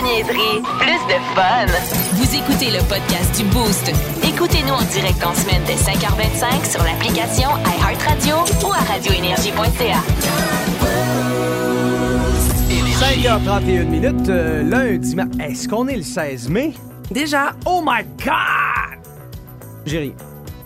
de niaiserie, plus de fun. Vous écoutez le podcast du Boost. Écoutez-nous en direct en semaine dès 5h25 sur l'application iHeartRadio ou à radioénergie.ca. 5h31 minutes, euh, lundi matin. Est-ce qu'on est le 16 mai? Déjà. Oh my God! J'ai rien.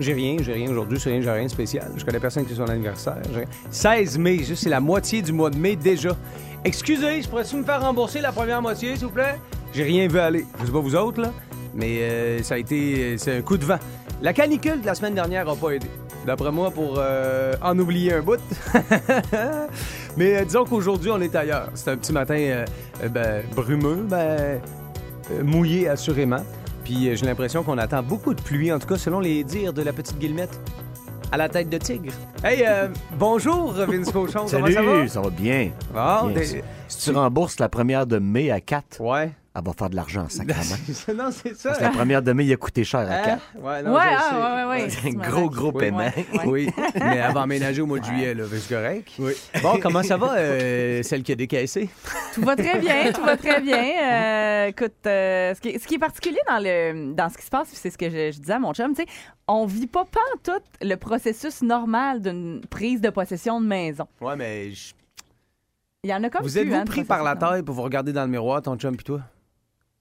J'ai rien, j'ai rien aujourd'hui, j'ai rien, j'ai rien de spécial. Je connais personne qui est son anniversaire. j'ai rien. 16 mai, juste, c'est la moitié du mois de mai déjà. Excusez, je pourrais-tu me faire rembourser la première moitié, s'il vous plaît? J'ai rien vu aller. Je sais pas vous autres, là, mais euh, ça a été. C'est un coup de vent. La canicule de la semaine dernière a pas aidé. D'après moi, pour euh, en oublier un bout. mais euh, disons qu'aujourd'hui, on est ailleurs. C'est un petit matin euh, euh, ben, brumeux, ben, euh, mouillé assurément. Puis euh, j'ai l'impression qu'on attend beaucoup de pluie, en tout cas selon les dires de la petite Guillemette à la tête de tigre. Hey, euh, bonjour Vince Cochon, comment ça va? Salut, ça va bien. Bon, Bien. t'es- Si tu rembourses la première de mai à 4, Ouais. Elle va faire de l'argent, sacrément. non, c'est ça. Parce que la première de mai, il a coûté cher à Hein? 4. Ouais, non, ouais, je ah, ouais, ouais, ouais. C'est un gros, gros Oui. paiement. Oui, mais avant emménager au mois de juillet, là, c'est correct. Oui. Bon, comment ça va, euh, celle qui a décaissé? Tout va très bien, tout va très bien. Euh, écoute, euh, ce, qui est, ce qui est particulier dans, le, dans ce qui se passe, puis c'est ce que je, je disais à mon chum, tu sais, on vit pas tout le processus normal d'une prise de possession de maison. Ouais, mais je- Il y en a comme vous êtes-vous hein, pris par la taille pour vous regarder dans le miroir, ton chum pis toi?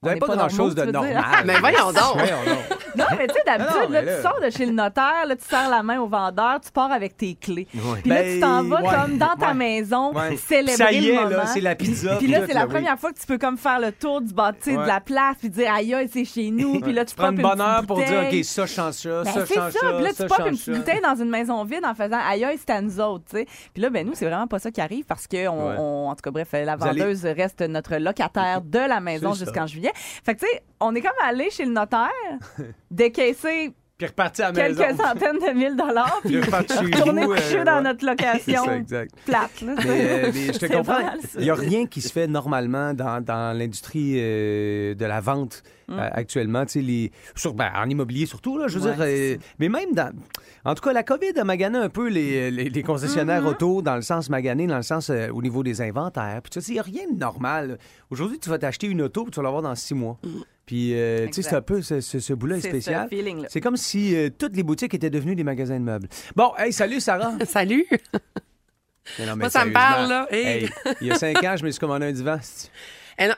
Vous n'avez pas, pas grand-chose de normal. Mais voyons donc. Voyons donc. Non, mais tu sais, d'habitude, là, tu sors de chez le notaire, là, tu serres la main au vendeur, tu pars avec tes clés. Ouais. Puis là, Ben, tu t'en vas ouais, comme dans ta ouais, maison, ouais. célébrer Ça y le est, moment. là, c'est la pizza. Puis là, c'est la oui. première fois que tu peux comme faire le tour du bâtiment, de la place, puis dire aïe, aïe, c'est chez nous. Puis là, tu prends une petite pour dire. OK, ça, je change ça, Ben, ça, change ça. Puis là, tu popes une petite bouteille dans une maison vide en faisant aïe, aïe, c'est à nous autres, tu sais. Puis là, ben nous, c'est vraiment pas ça qui arrive parce que, on, Ouais. on- en tout cas, bref, la vendeuse reste notre locataire de la maison jusqu'en juillet. Fait que, tu sais, on est comme allé chez le notaire, décaisser Puis reparti à la quelques maison. centaines de mille dollars, puis retourner coucher euh, dans ouais. notre C'est location ça, exact. plate. Là, Mais, euh, mais je te comprends. Il n'y a rien qui se fait normalement dans, dans l'industrie euh, de la vente euh, actuellement. Les, sur, ben, en immobilier surtout, là, je veux Mm. Ouais, dire. euh, mais même dans. En tout cas, la COVID a magané un peu les, les, les concessionnaires Mm-hmm. auto dans le sens magané, dans le sens euh, au niveau des inventaires. Puis tu sais, il n'y a rien de normal. Aujourd'hui, tu vas t'acheter une auto, puis tu vas l'avoir dans six mois. Puis, euh, tu sais, c'est un peu ce, ce, ce bout-là est spécial. C'est comme si euh, toutes les boutiques étaient devenues des magasins de meubles. Bon, hey, salut Sarah. Salut. Mais non, mais Moi, ça me parle, là. Hey. hey, il y a cinq ans, je me suis commandé un divan.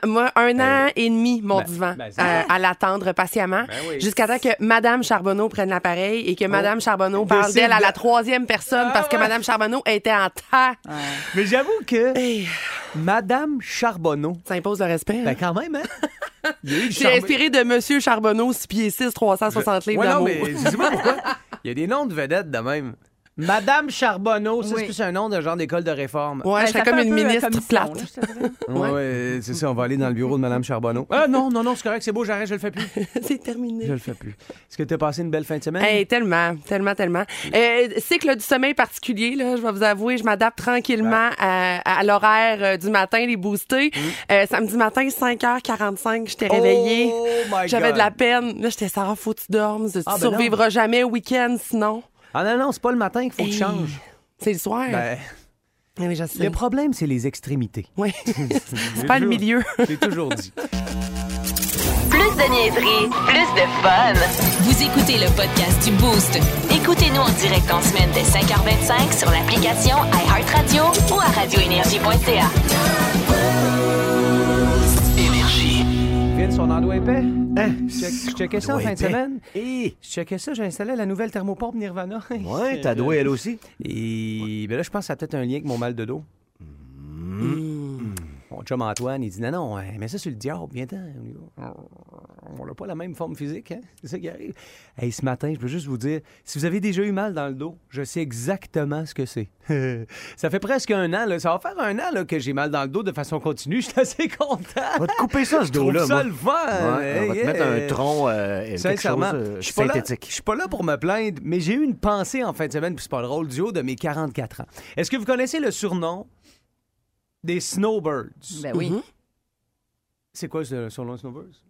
Moi, un an Ben, et demi, mon ben, divan, ben, euh, à l'attendre patiemment, Ben oui. jusqu'à temps que Madame Charbonneau prenne l'appareil et que Madame Charbonneau parle d'elle à la troisième personne Ah parce que ouais. Madame Charbonneau était en tas. Mais j'avoue que Hey, Madame Charbonneau, ça impose le respect. ben hein. quand même, hein? J'ai inspiré de Monsieur Charbonneau, 6 pieds 6, 360 livres Ouais, non, mais je pas pourquoi. Il y a des noms de vedettes de même. Madame Charbonneau, ça, c'est plus un nom de genre d'école de réforme. Ouais, je ça serais comme une euh, ministre plate. je. Ouais, ouais, c'est ça, on va aller dans le bureau de Madame Charbonneau. Ah non, non, non, c'est correct, c'est beau, j'arrête, je le fais plus. C'est terminé. Je le fais plus. Est-ce que tu as passé une belle fin de semaine? Hey, tellement, tellement, tellement. Euh, cycle du sommeil particulier, là, je vais vous avouer, je m'adapte tranquillement à, à l'horaire euh, du matin, les boostés. Euh, samedi matin, 5h45, j'étais réveillée. Oh my J'avais God. de la peine. Là, j'étais Sarah, faut que tu dormes. Tu Ah, ben survivras jamais au week-end sinon. Ah non, non, c'est pas le matin qu'il faut que tu changes. C'est le soir. Ben, Oui, je sais. le problème, c'est les extrémités. Oui. c'est pas le toujours- milieu. J'ai toujours dit. Plus de niaiserie, plus de fun. Vous écoutez le podcast du Boost. Écoutez-nous en direct en semaine dès 5h25 sur l'application iHeartRadio ou à radioénergie.ca. Vince, son endroit épais? Hein? Je check- je checkais ça en fin de semaine. Je checkais ça, j'ai installé la nouvelle thermopompe Nirvana. ouais, t'as doué elle aussi. Et ben là, je pense que ça a peut-être un lien avec mon mal de dos. Mon chum Antoine, il dit non, non, hein, mets ça sur le diable, viens-t'en. On n'a pas la même forme physique, hein? C'est ça qui arrive. Hey, ce matin, je peux juste vous dire, si vous avez déjà eu mal dans le dos, je sais exactement ce que c'est. ça fait presque un an, là, ça va faire un an là, que j'ai mal dans le dos de façon continue. Je suis assez content. On va te couper ça, ce dos-là. ça le. Ouais, on va te mettre un tronc, euh, quelque chose Sincèrement, euh, je là- synthétique. Je suis pas là pour me plaindre, mais j'ai eu une pensée en fin de semaine, puis c'est pas drôle, du haut de mes 44 ans. Est-ce que vous connaissez le surnom des Snowbirds? Ben oui. Mhm. C'est quoi le surnom Snowbirds?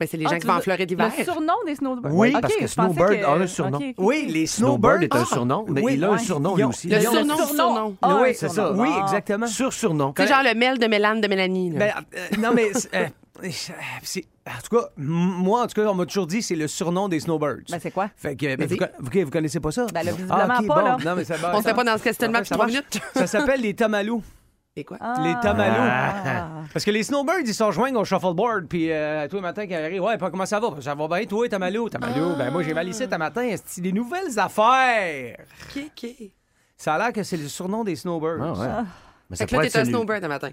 Ben, c'est les Ah, gens qui vont en Floride d'hiver. Le surnom des snowbirds. Oui, Ok, parce que snowbird que- a un surnom. Oui, les Snowbird Snowbirds. est un Ah, surnom, mais oui, il a un surnom lui aussi. Le surnom sur surnom. Ah, oui, c'est surnom. ça. Oui, Ah. exactement. Sur surnom. C'est genre le Mel de Mélane de Mélanie. Ben, euh, non, mais euh, c'est- en tout cas, moi, en tout cas, on m'a toujours dit c'est le surnom des Snowbirds. Ben, c'est quoi? Fait que, mais vous, vous, vous connaissez pas ça? Ben, là, visiblement ok, pas, bon. là. Non, mais ça, On sait pas dans ce questionnement ça depuis trois minutes. Ça s'appelle les tamalous. Quoi? Les tamalous. Ah. Parce que les snowbirds, ils se rejoignent au shuffleboard, puis euh, tous les matins quand ils arrivent, ouais, pas comment ça va? Ça va bien, toi, tamalou, tamalou. Ben moi, j'ai mal ici, ta matin. C'est des nouvelles affaires. Ça a l'air que c'est le surnom des snowbirds. Ah, ouais. Mais ça Fait que là, pourrait, être t'es un celui, snowbird un matin.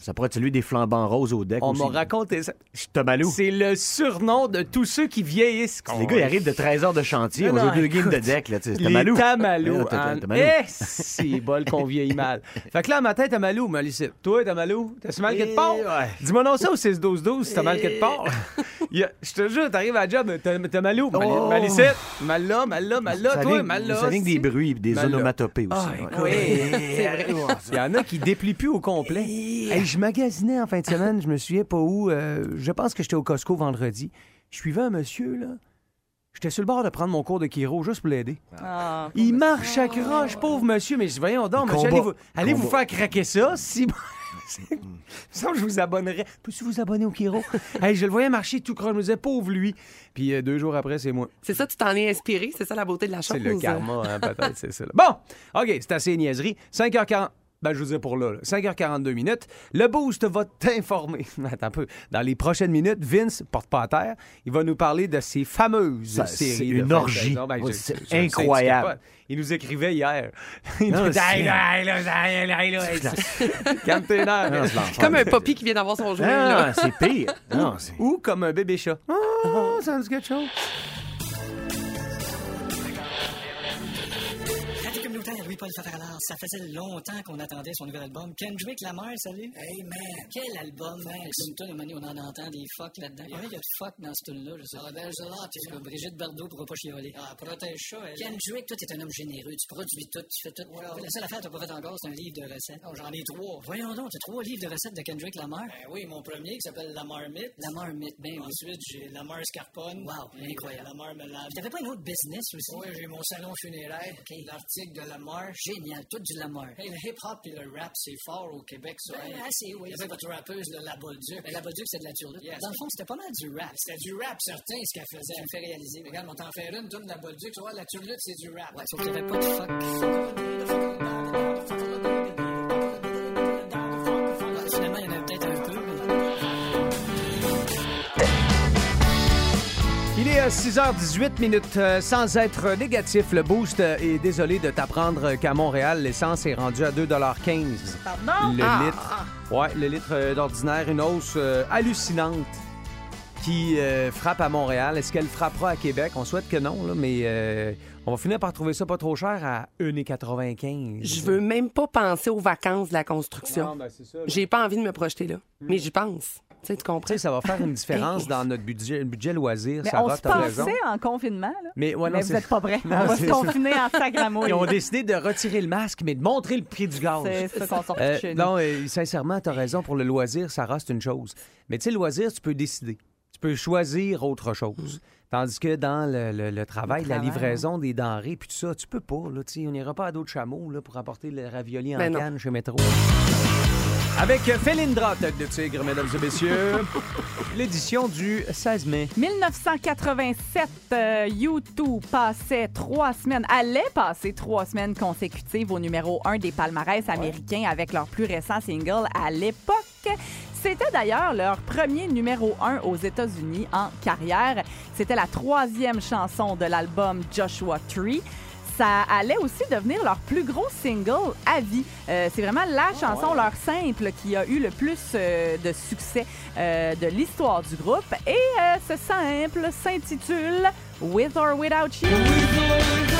ça pourrait être celui des flambants roses au deck On aussi. m'a raconté ça. Je suis Tomalou. C'est le surnom de tous ceux qui vieillissent. Les gars, ils arrivent de 13 heures de chantier, on joue deux games de deck. Là, tu sais, c'est Les Tomalou. tamalous. Ouais, t'as- hein. Eh, c'est bol qu'on vieillit mal. Fait que là, un matin, tamalou, Malice. Toi, tamalou, t'as si mal que de part? Eh, ouais. Dis-moi non ça au 6-12-12 si t'as mal que de part? Je te jure, t'arrives à la job, t'as t'as malou. Mali- Oh. Malicette, mal là, mal là, mal là, toi, mal là. Ça vient que des bruits, des Mal onomatopées aussi. Ah, ouais. écoute. Il y en a qui déplient plus au complet. Hey, je magasinais en fin de semaine, je me souviens pas où. euh, je pense que j'étais au Costco vendredi. Je suivais un monsieur, là. J'étais sur le bord de prendre mon cours de chiro juste pour l'aider. Ah. Il marche à croche, pauvre monsieur. Mais je dis, voyons donc, monsieur, allez, vous, allez vous faire craquer ça. Si... Je vous abonnerais. Peux-tu vous abonner au Kiro? hey, je le voyais marcher tout croche. Je me disais, pauvre lui. Puis euh, deux jours après, c'est moi. C'est ça, tu t'en es inspiré? C'est ça la beauté de la chose? C'est le karma, hein, peut-être, c'est ça. là. Bon, OK, c'est assez niaiserie. 5h40. Ben, je vous dis pour là, là. 5h42 minutes. Le Boost va t'informer. Attends un peu. Dans les prochaines minutes, Vince, porte pas à terre, il va nous parler de ses fameuses Ça, séries. c'est une orgie. Ben, c'est incroyable. Il nous écrivait hier. Il nous c'est-. Comme un poppy qui vient d'avoir son. Ah, c'est pire. Non. Ou comme un bébé chat. Oh, ça dit quelque chose. Paul. Ça faisait longtemps qu'on attendait son nouvel album. Kendrick Lamar, salut. Hey, man. Quel album, man. Un moment donné, on en entend des fuck là-dedans. Il y a de fuck dans ce tune-là, je sais. Ah, ben, je l'ai, que Brigitte Bardot pourra pas chialer. Ah, protège ça, elle. Kendrick, toi, t'es un homme généreux. Tu produis tout, tu fais tout. La seule affaire que t'as pas fait encore, c'est un livre de recettes. Oh, j'en ai trois. Voyons donc, t'as trois livres de recettes de Kendrick Lamar. Ben oui, mon premier qui s'appelle La Marmite. La Marmite, ben oui. Ensuite, j'ai La Mar Scarpone. Wow, incroyable. La Marmelade. T'avais pas une autre business aussi? Oui, j'ai mon salon funéraire. L'article de Lamar. Génial, tout du Lamar. Hey, le hip-hop et le rap, c'est fort au Québec, ça. Ben, assez, oui. Il y avait votre rappeuse, le La Bolduc. Mais La Bolduc, c'est de la turdute. Dans le fond, c'était pas mal du rap. C'était du rap, certain, ce qu'elle faisait. Elle me fait réaliser. Regarde, on t'en fait une, donne La Bolduc. Tu vois, la turdute, c'est du rap. Ouais, sauf qu'il y avait pas de fuck. À 6h18 minutes. Euh, sans être négatif, le boost euh, est désolé de t'apprendre qu'à Montréal, l'essence est rendue à 2,15 Pardon? le Ah, litre. Ouais, le litre euh, d'ordinaire, une hausse euh, hallucinante qui euh, frappe à Montréal. Est-ce qu'elle frappera à Québec? On souhaite que non, là, mais euh, on va finir par trouver ça pas trop cher à 1,95 Je veux même pas penser aux vacances de la construction. Ben. J'ai pas envie de me projeter là. Mais j'y pense. Tu sais, tu comprends? ça va faire une différence dans notre budget, budget loisir. Mais Sarah, on se t'as raison. pensait en confinement, là. Mais, ouais, non, mais vous n'êtes pas prêts. On va se ça. confiner en sacramouille. Ils ont décidé de retirer le masque, mais de montrer le prix du gaz. C'est ça qu'on sort Euh, chez nous. non, euh, sincèrement, tu as raison. Pour le loisir, Sarah, c'est une chose. Mais tu sais, le loisir, tu peux décider. Tu peux choisir autre chose. Tandis que dans le, le- le travail, Le la livraison des denrées, puis tout ça, tu peux pas. Là, on n'ira pas à d'autres chameaux là, pour apporter le ravioli en Ben non. canne chez Métro. Avec Félindra, tête de tigre, mesdames et messieurs, l'édition du 16 mai. 1987, euh, U2 passait trois semaines, allait passer trois semaines consécutives au numéro 1 des palmarès américains avec leur plus récent single à l'époque. C'était d'ailleurs leur premier numéro 1 aux États-Unis en carrière. C'était la troisième chanson de l'album Joshua Tree. Ça allait aussi devenir leur plus gros single à vie. Euh, c'est vraiment la chanson, leur simple, qui a eu le plus euh, de succès euh, de l'histoire du groupe. Et ce simple s'intitule With or Without You.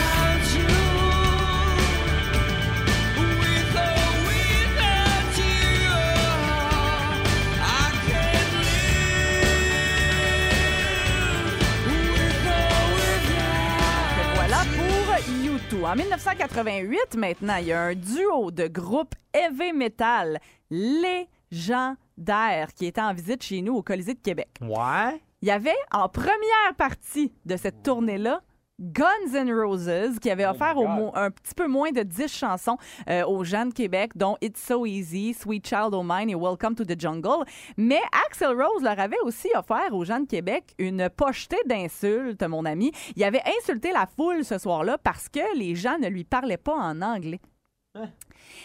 En 1988, maintenant, il y a un duo de groupe heavy metal légendaire qui était en visite chez nous au Colisée de Québec. Ouais. Il y avait en première partie de cette tournée-là Guns N' Roses, qui avait offert au mo- un petit peu moins de 10 chansons euh, aux gens de Québec, dont It's So Easy, Sweet Child O' Mine et Welcome to the Jungle. Mais Axel Rose leur avait aussi offert aux gens de Québec une pochetée d'insultes, mon ami. Il avait insulté la foule ce soir-là parce que les gens ne lui parlaient pas en anglais.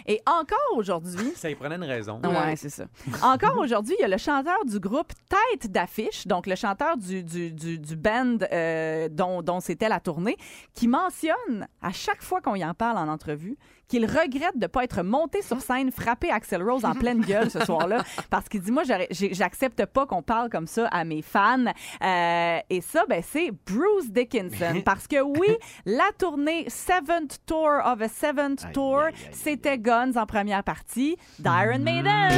Et encore aujourd'hui, Ça y prenait une raison. Ouais, c'est ça. Encore aujourd'hui, il y a le chanteur du groupe Tête d'affiche, donc le chanteur du, du, du, du band euh, dont, dont c'était la tournée, qui mentionne à chaque fois qu'on y en parle en entrevue qu'il regrette de ne pas être monté sur scène frapper Axel Rose en pleine gueule ce soir-là parce qu'il dit moi j'accepte pas qu'on parle comme ça à mes fans. Euh, et ça ben c'est Bruce Dickinson. Parce que oui la tournée Seventh Tour of a Seventh Tour c'était Guns en première partie d'Iron Maiden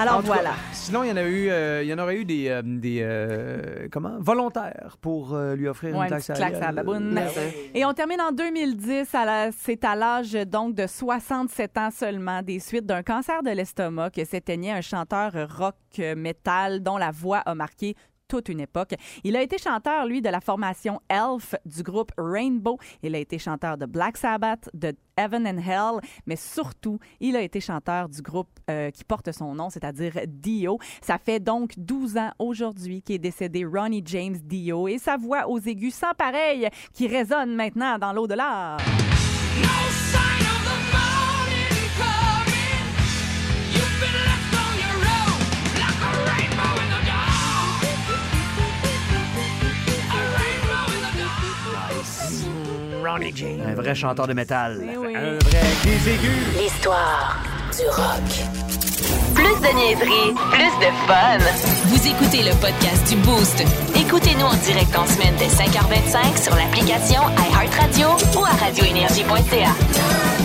alors En tout cas, voilà Sinon, il y en a eu, euh, il y en aurait eu des, euh, des euh, comment, volontaires pour lui offrir Ouais, une taxe claque la baboune. Ben Et on termine en 2010. à la- C'est à l'âge donc de 67 ans seulement, des suites d'un cancer de l'estomac que s'éteignait un chanteur rock metal dont la voix a marqué toute une époque. Il a été chanteur, lui, de la formation Elf du groupe Rainbow. Il a été chanteur de Black Sabbath, de Heaven and Hell, mais surtout, il a été chanteur du groupe euh, qui porte son nom, c'est-à-dire Dio. Ça fait donc 12 ans aujourd'hui qu'est décédé Ronnie James Dio et sa voix aux aigus sans pareil qui résonne maintenant dans l'au-delà. Ronnie James. Un vrai chanteur de métal. Oui. Un vrai des aigus. L'histoire du rock. Plus de niaiserie, plus de fun. Vous écoutez le podcast du Boost. Écoutez-nous en direct en semaine dès 5h25 sur l'application iHeartRadio ou à radioénergie.ca.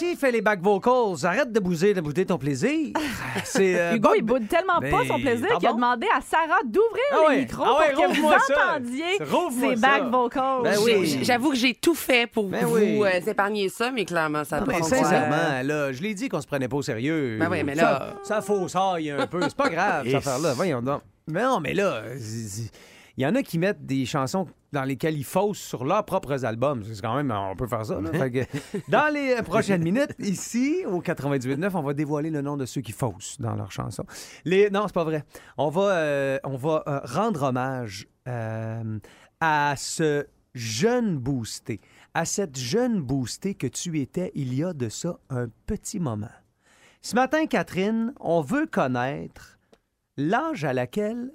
Aussi, fais les back vocals. Arrête de bouser, de bouder ton plaisir. C'est euh, Hugo, Bob- il boude tellement pas son Ben, plaisir qu'il a demandé à Sarah d'ouvrir Ah le micro Ah ouais, pour que vous ça. entendiez ses ça. back vocals. Ben oui. J'avoue que j'ai tout fait pour Ben vous oui. euh, épargner ça, mais clairement, ça n'a pas sincèrement, là, je l'ai dit qu'on se prenait pas au sérieux. Ben oui, mais là- Ça, ça faussaille un peu. C'est pas grave, cette Et affaire-là. Voyons donc. Mais non, mais là, il y en a qui mettent des chansons dans lesquelles ils faussent sur leurs propres albums. C'est quand même, on peut faire ça. là. Fait que, dans les euh, prochaines minutes, ici, au 98.9, on va dévoiler le nom de ceux qui faussent dans leurs chansons. Les... Non, c'est pas vrai. On va, euh, on va euh, rendre hommage euh, à ce jeune boosté, à cette jeune boostée que tu étais il y a de ça un petit moment. Ce matin, Catherine, on veut connaître l'âge à laquelle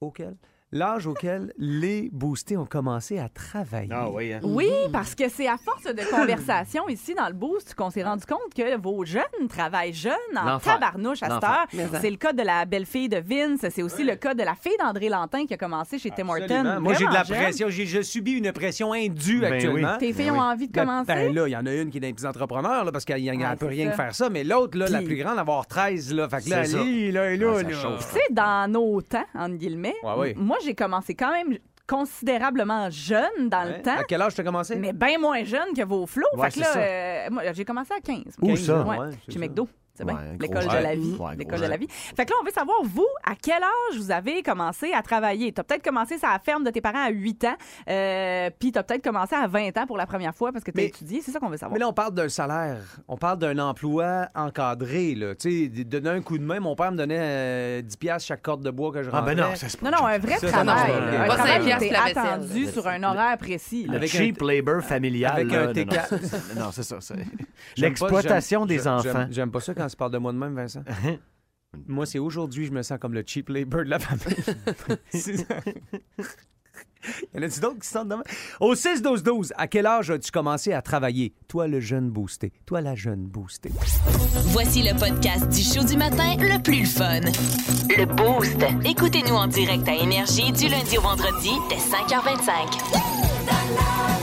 auquel? L'âge auquel les boostés ont commencé à travailler. Ah oui, hein? Oui, parce que c'est à force de conversation ici dans le boost qu'on s'est rendu compte que vos jeunes travaillent jeunes en tabarnouche à cette heure. C'est le cas de la belle-fille de Vince, c'est aussi le cas de la fille d'André Lantin qui a commencé chez Tim Hortons. Moi, j'ai de la jeune. pression. J'ai, je subis une pression indue Ben actuellement. Tes filles Ben ont oui. envie de Ben, commencer? ben là, il y en a une qui est dans les petits entrepreneurs, là, parce qu'elle ne Ouais, peut c'est rien que faire ça, mais l'autre, là, la plus grande, avoir 13, là. Fait que là, C'est elle, là, là, Ah, ça là. sais, dans nos temps, entre guillemets, Ouais, moi, j'ai commencé quand même considérablement jeune dans Ouais. le temps. À quel âge tu as commencé? Mais bien moins jeune que vos flots. Ouais, fait que là, euh, moi, j'ai commencé à 15. Où 15, ça? Ouais, chez ça. McDo. C'est bien. Ouais, L'école de la vie. Ouais, L'école de la vie. Fait que là, on veut savoir, vous, à quel âge vous avez commencé à travailler? Tu as peut-être commencé sur la ferme de tes parents à 8 ans, euh, puis tu as peut-être commencé à 20 ans pour la première fois parce que tu as Mais- étudié. C'est ça qu'on veut savoir. Mais là, on parle d'un salaire. On parle d'un emploi encadré. Là. Tu sais, de donner un coup de main, mon père me donnait euh, 10 piastres chaque corde de bois que je Ah rentrais. ben non, ça se non, non, un vrai Ça, ça, travail. non, c'est un pas travail qui était attendu sur un horaire précis. là. Avec cheap labor familial. avec là, un non, non, TK. c'est- non, c'est ça. L'exploitation des enfants. j'aime- J'aime pas ça quand tu parles de moi de même, Vincent? moi, c'est aujourd'hui, je me sens comme le cheap labor de la famille. Ça. Y en a-tu d'autres qui se sentent de même? Au 6-12-12, à quel âge as-tu commencé à travailler? Toi, le jeune boosté. Toi, la jeune boostée. Voici le podcast du show du matin le plus le fun. Le Boost. Écoutez-nous en direct à Énergie du lundi au vendredi dès 5h25.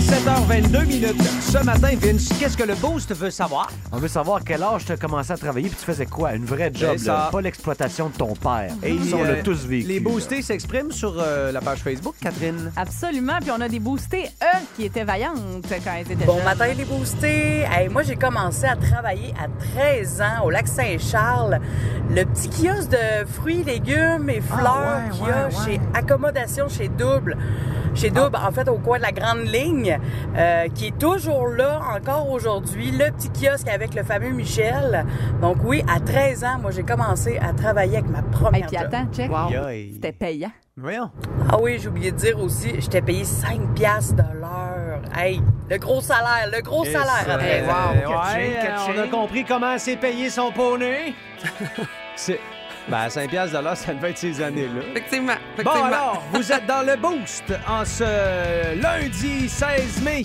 17h22 minutes. Ce matin, Vince, qu'est-ce que le Boost veut savoir? On veut savoir quel âge tu as commencé à travailler puis tu faisais quoi? Une vraie job, C'est ça. là, pas l'exploitation de ton père. Et ça, on euh, tous vécu. Les boostés s'expriment sur euh, la page Facebook, Catherine. Absolument. Puis on a des boostés, eux, qui étaient vaillantes quand elles étaient Bon jeunes. matin les boostés. Hey, moi j'ai commencé à travailler à 13 ans au lac Saint-Charles. Le petit kiosque de fruits, légumes et fleurs ouais, qu'il y ouais, a ouais. chez Accommodation chez Double. Chez Double, en fait, au coin de la Grande Ligne, euh, qui est toujours là encore aujourd'hui. Le petit kiosque avec le fameux Michel. Donc oui, à 13 ans, moi j'ai commencé à travailler avec ma Hey, première puis job. attends, check. Yoï. C'était payant. Voyons. Ah oui, j'ai oublié de dire aussi, j'étais payé 5 piastres de l'heure. Hey, le gros salaire, le gros salaire à 13 ans. Euh, Wow, ouais, catching, euh, on a catching. compris comment c'est payé son poney. c'est... Ben, à 5 piastres de l'heure, ça devait être ces années-là. Effectivement. Bon, alors, vous êtes dans le Boost en ce lundi 16 mai.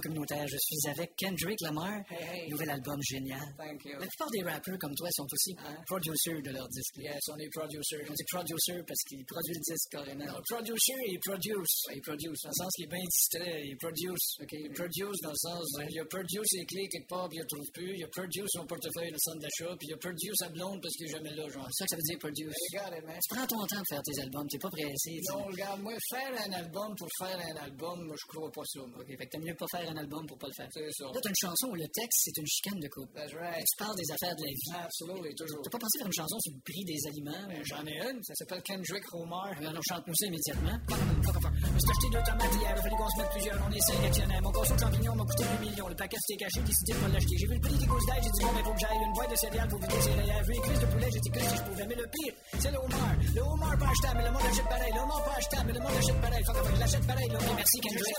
Radio Communautaire. Je suis avec Kendrick Lamar. Nouvel album génial. La plupart des rappers comme toi sont aussi producers de leur disque. Yes, on est producers. On dit producer parce qu'il produit le disque carrément. Producer, il produce. Il produce. Dans le sens qu'il est bien distrait. Il produce. OK? Il produce dans le sens, il a produce ses clés quelque part puis il ne trouve plus. Il a produce son portefeuille dans le centre d'achat puis il a produce sa blonde parce qu'il est jamais là, genre. C'est ça que ça veut dire produce. Tu prends ton temps pour faire tes albums. T'es pas pressé. Non, regarde, moi, faire un album pour faire un album, moi, je crois pas ça. OK, fait que t'aimes mieux pas faire un album pour pas le faire. C'est ça. Là, t'as une chanson où le texte, c'est une chicane de couple. That's right. Tu parles des affaires de la vie. Absolument, toujours. T'as pas pensé faire une chanson sur le prix des aliments? J'en ai une. Ça s'appelle Kendrick Homer. Alors, chante-nous ça immédiatement. Je suis acheté deux tomates hier. Il a fallu qu'on se mette plusieurs. On est cinq actionnaires. Mon casseau de champignons m'a coûté 2 millions. Le paquet c'était caché. Décidé de pas l'acheter. J'ai vu le prix des gousses d'ail. J'ai dit, bon, ben, faut que j'aille une boîte de céréales pour vider ses rayons. Vu les cuisses de poulet. J'ai dit que si je pouvais? Mais le pire, c'est le Homer. Le Homer pas achetable, mais le monde achète pareil. Le Homer pas achetable, mais le monde achète pareil. Faut je l'achète pareil. Merci, Kendrick.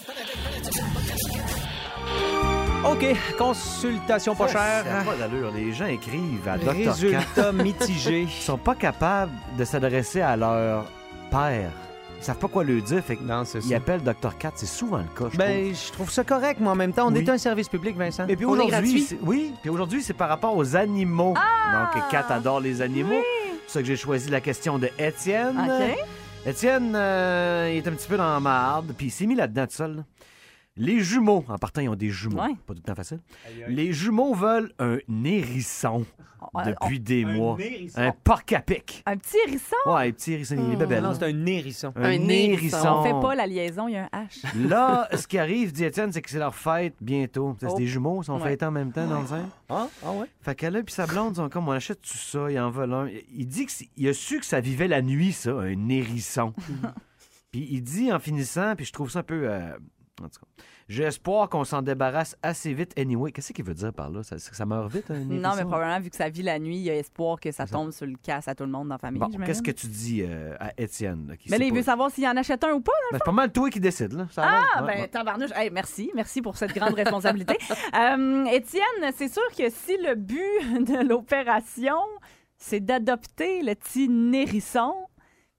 OK, consultation pas chère. pas d'allure. Les gens écrivent à Dr. Résultat mitigé. Ils sont pas capables de s'adresser à leur père. Ils savent pas quoi lui dire, fait Non, c'est ça. appellent Dr. Cat. C'est souvent le cas, je trouve. Ben, je trouve ça correct, mais en même temps, on Oui. est un service public, Vincent. Et puis On est aujourd'hui, gratuit. c'est- oui, puis aujourd'hui, c'est par rapport aux animaux. Donc, Kat adore les animaux. C'est pour ça que j'ai choisi la question de Étienne. OK. Étienne, euh, il est un petit peu dans la marde, puis il s'est mis là-dedans tout seul. là. Les jumeaux, en partant, ils ont des jumeaux. Ouais. Pas tout le temps facile. Les jumeaux veulent un hérisson On- depuis des Un mois. hérisson. Un porc à pic. Un petit hérisson? Ouais, un petit hérisson, il est bébé. Non, c'est un hérisson. un, Un hérisson. On fait pas la liaison, il y a un H. Là, ce qui arrive, dit Étienne, c'est que c'est leur fête bientôt. C'est Oh. des jumeaux, ils sont Ouais. fêtés en même temps dans le sein. Ah, ah ouais? Fait qu'elle là, puis sa blonde, ils sont comme, on achète tout ça, il en veut un. Il dit qu'il a su que ça vivait la nuit, ça, un hérisson. puis il dit en finissant, puis je trouve ça un peu. euh, en tout cas, j'ai espoir qu'on s'en débarrasse assez vite anyway. Qu'est-ce qu'il veut dire par là? Ça, ça meurt vite, hérisson? Non, mais probablement, vu que ça vit la nuit, il y a espoir que ça tombe sur le casse à tout le monde dans la famille. Bon, qu'est-ce que tu dis euh, à Étienne? là, qui Mais là, il veut savoir s'il en achète un ou pas. Ben, c'est pas mal toi qui décide, là. Ça Ah. Ouais, ben, ouais. tabarnouche. Hey, merci. Merci pour cette grande responsabilité. Euh, Étienne, c'est sûr que si le but de l'opération, c'est d'adopter le petit nérisson,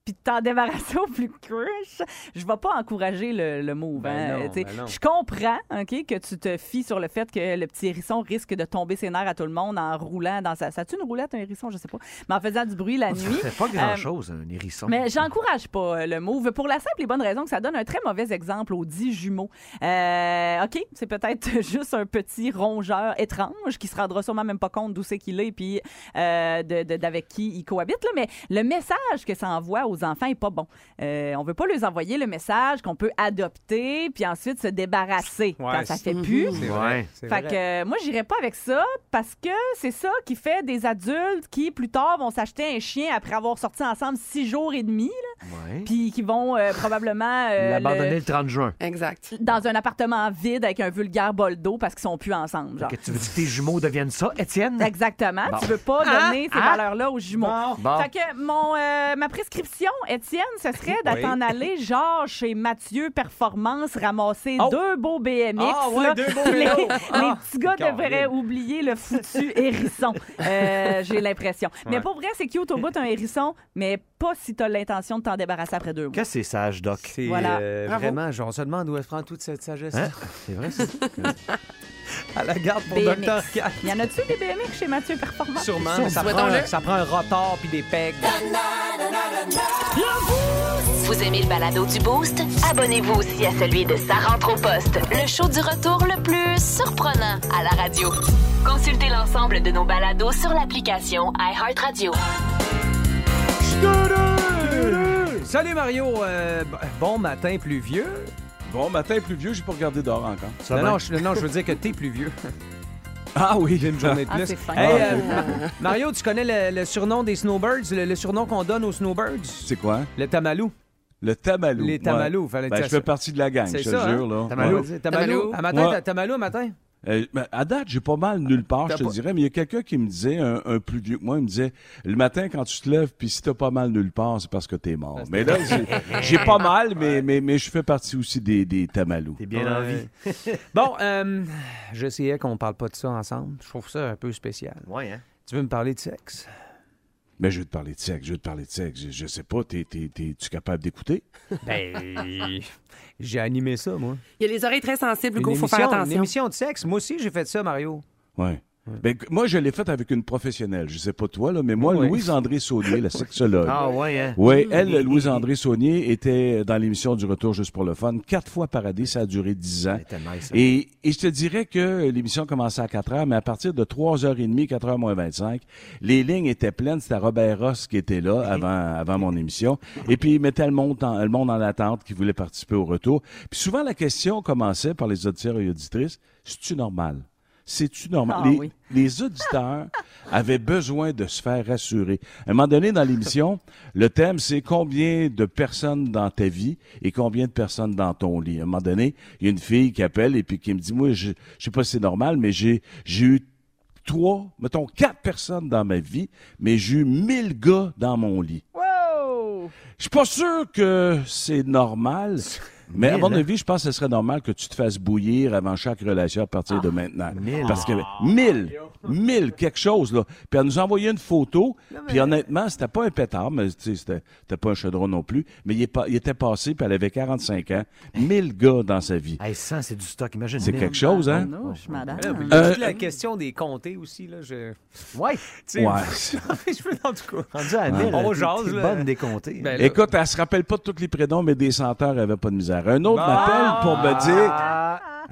puis de t'en débarrasser au plus cruche, je vais pas encourager le, le move. Ben hein. non, ben je comprends ok, que tu te fies sur le fait que le petit hérisson risque de tomber ses nerfs à tout le monde en roulant dans sa... Ça une roulette, un hérisson? Je sais pas. Mais en faisant du bruit la nuit. Ça fait pas grand-chose, un hérisson. Mais j'encourage pas euh, le move pour la simple et bonne raison que ça donne un très mauvais exemple aux dix jumeaux. Euh, OK, c'est peut-être juste un petit rongeur étrange qui se rendra sûrement même pas compte d'où c'est qu'il est puis euh, de- de- d'avec qui il cohabite, là, mais le message que ça envoie aux enfants est pas bon. Euh, on veut pas leur envoyer le message qu'on peut adopter puis ensuite se débarrasser Ouais, quand ça fait plus. C'est Ouais. vrai. c'est Fait vrai. que euh, moi, j'irais pas avec ça parce que c'est ça qui fait des adultes qui, plus tard, vont s'acheter un chien après avoir sorti ensemble six jours et demi, là, Ouais. puis qui vont euh, probablement euh, L'abandonner le- le 30 juin. Exact. dans un appartement vide avec un vulgaire bol d'eau parce qu'ils sont plus ensemble. Genre. Que tu veux dire que tes jumeaux deviennent ça, Étienne? Exactement. Bon. Tu veux pas donner ces Ah! valeurs-là aux jumeaux. Bon. Bon. Fait que mon, euh, ma prescription, Étienne, ce serait de Oui. t'en aller genre chez Mathieu Performance ramasser Oh. deux beaux BMX. Ah, ouais, deux beaux les, vélos. les Ah, petits gars devraient oublier le foutu hérisson. Euh, J'ai l'impression. Mais pour vrai, c'est cute au bout un hérisson, mais pas si t'as l'intention de t'en débarrasser après deux mois. Qu'est-ce que c'est sage, Doc? C'est Voilà. euh, vraiment, genre, on se demande où elle prend toute cette sagesse. Hein? C'est vrai, ça? à la garde pour BMX. Dr. Cat. Y en a-tu des BMX chez Mathieu Performance? Sûrement, mais ça prend, un, ça prend un rotor puis des pegs. Vous aimez le balado du Boost? Abonnez-vous aussi à celui de Sa rentre au poste, le show du retour le plus surprenant à la radio. Consultez l'ensemble de nos balados sur l'application iHeartRadio. Salut Mario, euh, bon matin pluvieux. Bon, matin pluvieux, j'ai pas regardé dehors encore. Ça non, va? non, je, non, je veux dire que t'es pluvieux. Ah oui. J'ai une journée de Ah, plus. c'est fin. Hey, euh, Ma- Mario, tu connais le, le surnom des snowbirds, le, le surnom qu'on donne aux snowbirds? C'est quoi? Le tamalou. Le tamalou. Les Ouais. tamalous, fallait Ben, dire je fais partie de la gang, C'est je te ça, jure. hein? Là. Tamalou. Tamalou? Tamalou. À matin, Ouais. t'as tamalou à matin? Euh, à date, j'ai pas mal nulle part, je te pas- dirais, mais il y a quelqu'un qui me disait, un, un plus vieux que moi, il me disait, le matin, quand tu te lèves, puis si t'as pas mal nulle part, c'est parce que t'es mort. Mais là, j'ai- pas mal, mais, mais, mais je fais partie aussi des, des tamalous. T'es bien en vie. Bon, euh, j'essayais qu'on parle pas de ça ensemble. Je trouve ça un peu spécial. Ouais, hein? Tu veux me parler de sexe? Mais je veux te parler de sexe, je veux te parler de sexe. Je, je sais pas, t'es, t'es, t'es, tu capable d'écouter? Ben, j'ai animé ça, moi. Il y a les oreilles très sensibles, Une Hugo, faut émission, faire une attention. émission de sexe. Moi aussi, j'ai fait ça, Mario. Ouais. Ben, moi, je l'ai fait avec une professionnelle. Je sais pas toi, là, mais moi, Oui. Louise-André Saunier, la sexologue. Ah, ouais, hein? Oui, elle, Louise-André Saunier, était dans l'émission du Retour juste pour le fun, quatre fois par année. Ça a duré dix ans. Nice. ça. Et, et je te dirais que l'émission commençait à 4 heures, mais à partir de 3h30, 4h moins 25, les lignes étaient pleines. C'était Robert Ross qui était là avant, avant mon émission. Et puis, il mettait le monde, en, le monde en attente qui voulait participer au retour. Puis souvent, la question commençait par les auditeurs et auditrices, c'est-tu normal? C'est-tu normal? Ah les, oui. les auditeurs avaient besoin de se faire rassurer. À un moment donné, dans l'émission, le thème, c'est combien de personnes dans ta vie et combien de personnes dans ton lit. À un moment donné, il y a une fille qui appelle et puis qui me dit, moi, je, je sais pas si c'est normal, mais j'ai, j'ai eu trois, mettons quatre personnes dans ma vie, mais j'ai eu mille gars dans mon lit. Wow! Je suis pas sûr que c'est normal. Mais à Mille, mon avis, je pense que ce serait normal que tu te fasses bouillir avant chaque relation à partir de maintenant. mille. Parce que mille, mille, quelque chose, là. Puis elle nous a envoyé une photo. Puis honnêtement, c'était pas un pétard, mais tu sais, c'était pas un chaudron non plus. Mais il, est pas, il était passé, puis elle avait 45 ans. Mille gars dans sa vie. Hey, 100, c'est du stock, imagine. C'est mille. quelque chose, hein? Manouche, madame. Là, puis, Euh, toute la question des comtés aussi, là, je... Ouais. Tu sais, Ouais. je veux en tout cas. Rendu à 1000, On t'es- jase, bonne décomptée. Ben, là- Écoute, elle se rappelle pas de tous les prénoms, mais des senteurs, elle avait pas de misère. Un autre m'appelle pour me dire...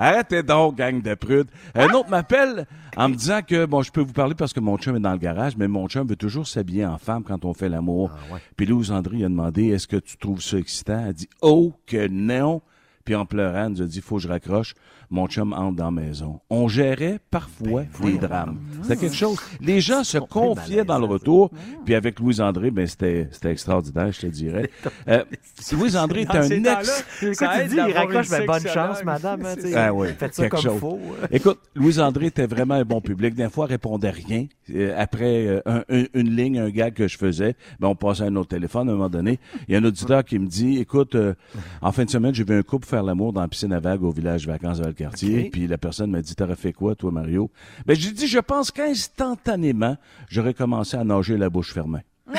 Arrêtez donc, gang de prudes. Un autre m'appelle en me disant que, bon, je peux vous parler parce que mon chum est dans le garage, mais mon chum veut toujours s'habiller en femme quand on fait l'amour. Ah, ouais. Puis Louise André a demandé, est-ce que tu trouves ça excitant? Elle dit, oh, que non. Puis en pleurant, elle nous a dit, faut que je raccroche. Mon chum entre dans la maison. On gérait parfois des drames. C'était quelque chose. Les gens se confiaient dans le retour. Puis avec Louise André, ben, c'était, c'était extraordinaire, je te dirais. Euh, Louise André est Dans un ex... Écoute, ça tu dis, il raccroche, ben, bonne chance, madame. hein. Ah oui, Faites ça quelque comme chose. faut. Écoute, Louise-André était vraiment un bon public. Des fois, elle répondait rien. Euh, après euh, un- un- une ligne, un gag que je faisais, ben, on passait à un autre téléphone à un moment donné. Il y a un auditeur qui me dit, écoute, euh, en fin de semaine, j'ai vu un couple faire l'amour dans la piscine à vagues au village vacances de Valcartier. Ok. Puis la personne m'a dit, t'aurais fait quoi, toi, Mario? Ben, j'ai dit, je pense qu'instantanément, j'aurais commencé à nager la bouche fermée.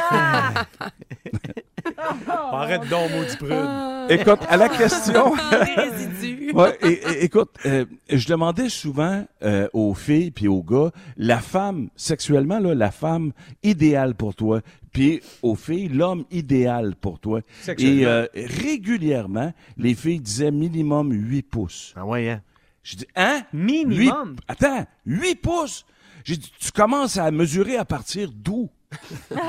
Arrête donc, maudit prude. Écoute, à la question... Les résidus. Ouais, et, et- écoute, euh, je demandais souvent euh, aux filles puis aux gars, la femme, sexuellement, là, la femme idéale pour toi, puis aux filles, l'homme idéal pour toi. Et euh, régulièrement, les filles disaient minimum 8 pouces. Ah ouais, hein? Je dis, hein? Minimum? Huit- attends, 8 pouces? J'ai dit, tu commences à mesurer à partir d'où?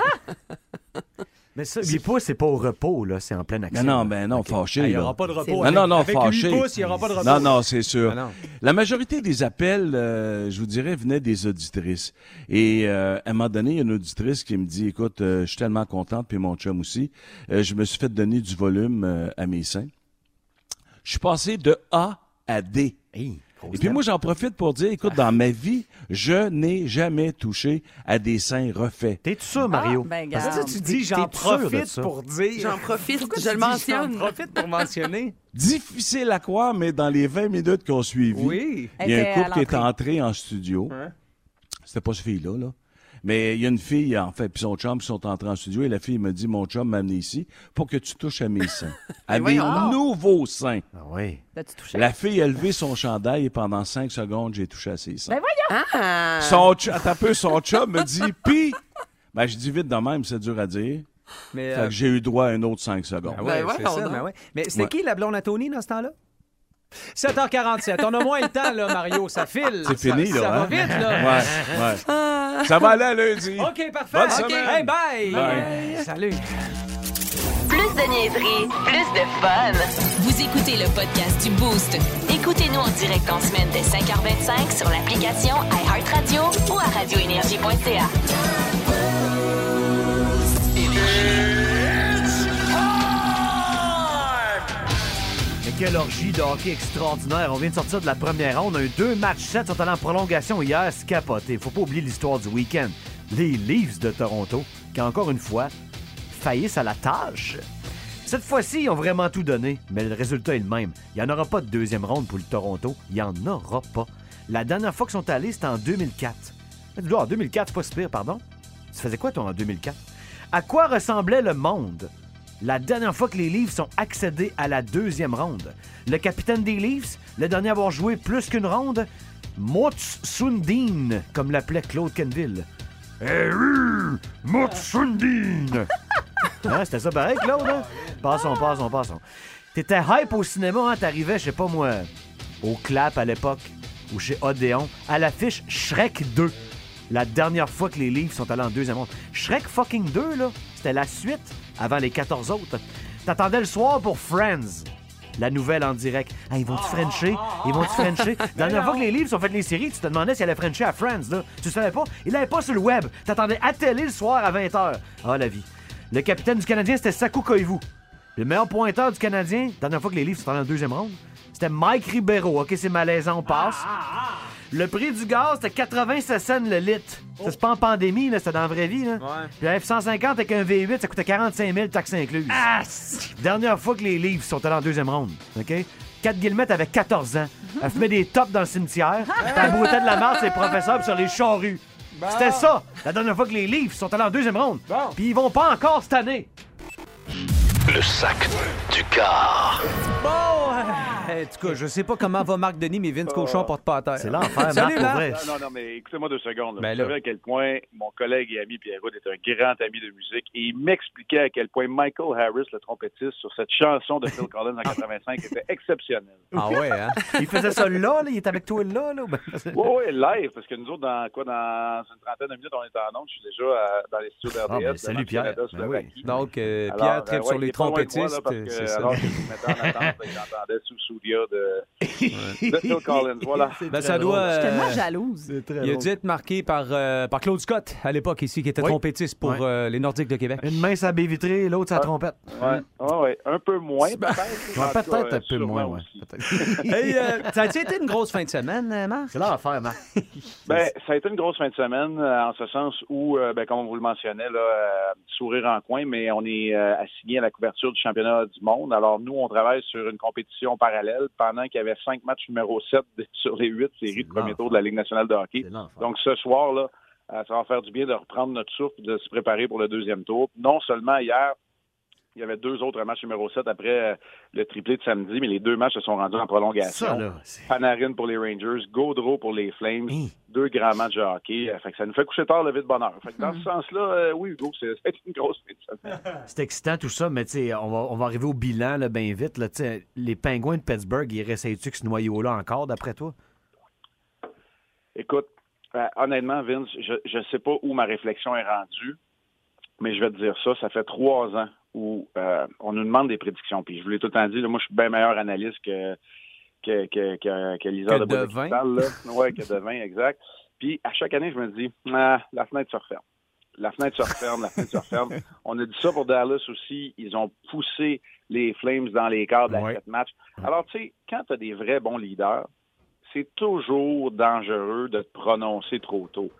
Mais ça, 8 pouces, c'est pas au repos, là. C'est en pleine action. Non, non, ben non, fâché. Il n'y là. aura pas de repos. Non, non, non, avec fâché. 8 pouces, il n'y aura pas de repos. Non, non, c'est sûr. Ah non. La majorité des appels, euh, je vous dirais, venaient des auditrices. Et euh, à un moment donné, il y a une auditrice qui me dit, écoute, euh, je suis tellement contente, puis mon chum aussi, euh, je me suis fait donner du volume euh, à mes seins. Je suis passé de A à D. Hey, Et puis moi, j'en profite pour dire, écoute, dans ma vie, je n'ai jamais touché à des seins refaits. T'es-tu sûr, Mario? Ah, ben, Parce que. Tu dis, j'en T'es profite pour dire. J'en profite, Pourquoi je tu le mentionne. J'en profite pour mentionner? Difficile à croire, mais dans les 20 minutes qu'on suivi, Oui. Il y a un couple qui est entré en studio. Ouais. C'était pas ce fille-là, là. Mais il y a une fille, en fait, puis son chum, qui sont entrés en studio, et la fille me dit, mon chum m'a amené ici pour que tu touches à mes seins. à mes nouveaux seins. Ah oui. L'as-tu touché? La fille a levé son chandail et pendant cinq secondes, j'ai touché à ses seins. Ben voyons! Ah! Son, ch- attends un peu, son chum me dit, pis, ben, je dis vite de même, c'est dur à dire. Mais, Fait euh, que j'ai eu droit à un autre cinq secondes. ah ouais, Ben c'est voyons ça, ben ouais. Mais c'était Ouais. qui la blonde à Tony dans ce temps-là? 7h47. On a moins le temps, là, Mario. Ça file. C'est Ça- fini, Ça là, va hein? vite, là. Ouais, ouais. Ça va aller à lundi. OK, parfait. Bonne. Hey, bye. Bye. Salut. Plus de niaiserie, plus de fun. Vous écoutez le podcast du Boost. Écoutez-nous en direct en semaine dès 5h25 sur l'application iHeartRadio ou à radioénergie.ca. quelle orgie de hockey extraordinaire. On vient de sortir de la première ronde. Eu deux matchs 7 sont en prolongation hier. C'est capoté. Faut pas oublier l'histoire du week-end. Les Leafs de Toronto, qui encore une fois faillissent à la tâche. Cette fois-ci, ils ont vraiment tout donné, mais le résultat est le même. Il n'y en aura pas de deuxième ronde pour le Toronto. Il n'y en aura pas. La dernière fois qu'ils sont allés, c'était en 2004. Mais dis-donc, en 2004, c'est pas si pire, pardon. Tu faisais quoi, toi, en 2004? À quoi ressemblait le monde? La dernière fois que les Leafs sont accédés à la deuxième ronde. Le capitaine des Leafs, le dernier à avoir joué plus qu'une ronde, Mutz Sundin, comme l'appelait Claude Kenville. Eh oui, Mutz Sundin! Hein, C'était ça pareil, Claude? Hein? Passons, passons, passons. T'étais hype au cinéma, hein? T'arrivais, je sais pas moi, au Clap à l'époque, ou chez Odéon, à l'affiche Shrek 2. La dernière fois que les Leafs sont allés en deuxième ronde. Shrek fucking 2, là, c'était la suite avant les 14 autres. T'attendais le soir pour Friends. La nouvelle en direct. Ah, ils vont-tu Frencher? Ils vont-tu Frencher? La dernière fois que les livres ont fait les séries, tu te demandais s'ils allaient Frencher à Friends, là. Tu savais pas? Il l'avait pas sur le web. T'attendais à télé le soir à 20h. Ah, la vie. Le capitaine du Canadien, c'était Saku Koivu. Le meilleur pointeur du Canadien, la dernière fois que les livres sont en deuxième ronde, c'était Mike Ribeiro. OK, c'est malaisant, on passe. Le prix du gaz, c'était 87 cents le litre. Ça, c'est pas en pandémie, là, c'était dans la vraie vie. Là. Puis la F-150 avec un V8, ça coûtait 45 000 taxes incluses. Dernière fois que les livres sont allés en deuxième ronde. OK? 4 Guillemette avait 14 ans. Elle fumait des tops dans le cimetière. Elle broutait de la merde sur les professeurs puis sur les charrues. C'était ça, la dernière fois que les livres sont allés en deuxième ronde. Puis ils vont pas encore cette année. Le sac du car. Bon, euh, en tout cas, je sais pas comment va Marc Denis, mais Vince Cochon porte pas à terre. C'est l'enfer, Salut, Marc. Non, non, non, mais écoutez-moi deux secondes. là. Ben Vous là. savez à quel point mon collègue et ami Pierre est un grand ami de musique et il m'expliquait à quel point Michael Harris, le trompettiste, sur cette chanson de Phil Collins en 85 était exceptionnel. Ah ouais, hein? Il faisait ça là, là, il est avec toi là, là. Ben, c'est- Oui, oui, live, parce que nous autres, dans quoi, dans une trentaine de minutes, on est en onde. Je suis déjà euh, dans les studios d'RDS. Ah, ben, salut, Pierre. Canada, Ben oui. Donc, euh, Pierre euh, tripe ouais, sur les trompettistes. parce que, c'est ça. alors que je me mettais en attente, ben, j'entendais sous Soudia de, de Phil Collins. Voilà. Ben, ça doit. Je suis tellement euh, jalouse. C'est très il a drôle. dû être marqué par, euh, par Claude Scott à l'époque ici, qui était Oui. trompettiste pour Ouais. euh, les Nordiques de Québec. Une main sa baie vitrée, l'autre sa trompette. Ouais, ouais, ouais. Un peu moins, peut-être. Ouais, En tout cas, peut-être un peu sûrement moins, ouais. aussi. Peut-être. Hey, euh, ça a-tu été une grosse fin de semaine, euh, Marc? C'est l'enfer, Marc. Ben, ça a été une grosse fin de semaine, euh, en ce sens où, euh, ben, comme on vous le mentionnait, là, euh, sourire en coin, mais on est euh, assigné à la couverture du championnat du monde. Alors, nous, on travaille sur une compétition parallèle pendant qu'il y avait cinq matchs numéro 7 sur les huit séries de premier tour de la Ligue nationale de hockey. Donc, ce soir, là, euh, ça va faire du bien de reprendre notre souffle, de se préparer pour le deuxième tour. Non seulement hier, il y avait deux autres matchs numéro 7 après euh, le triplé de samedi, mais les deux matchs se sont rendus en prolongation. Ça, là. Panarin pour les Rangers, Gaudreau pour les Flames, Hein? deux grands matchs de hockey. Euh, Fait que ça nous fait coucher tard, lever de bonheur. Fait que dans ce sens-là, euh, oui, Hugo, c'est une grosse fin de semaine. c'est excitant tout ça, mais on va, on va arriver au bilan là, bien vite. Là, les pingouins de Pittsburgh, ils réessayent-tu que ce noyau-là encore, d'après toi? Écoute, euh, honnêtement, Vince, je ne sais pas où ma réflexion est rendue, mais je vais te dire ça, ça fait trois ans où euh, on nous demande des prédictions. Puis je vous l'ai tout le temps dit, là, moi, je suis bien meilleur analyste que, que, que, que, que Lisa de de là. Ouais, que Devin, exact. Puis à chaque année, je me dis, ah, la fenêtre se referme. La fenêtre se referme, la fenêtre se referme. On a dit ça pour Dallas aussi. Ils ont poussé les Flames dans les quarts de la Ouais. matchs. Alors, tu sais, quand tu as des vrais bons leaders, c'est toujours dangereux de te prononcer trop tôt.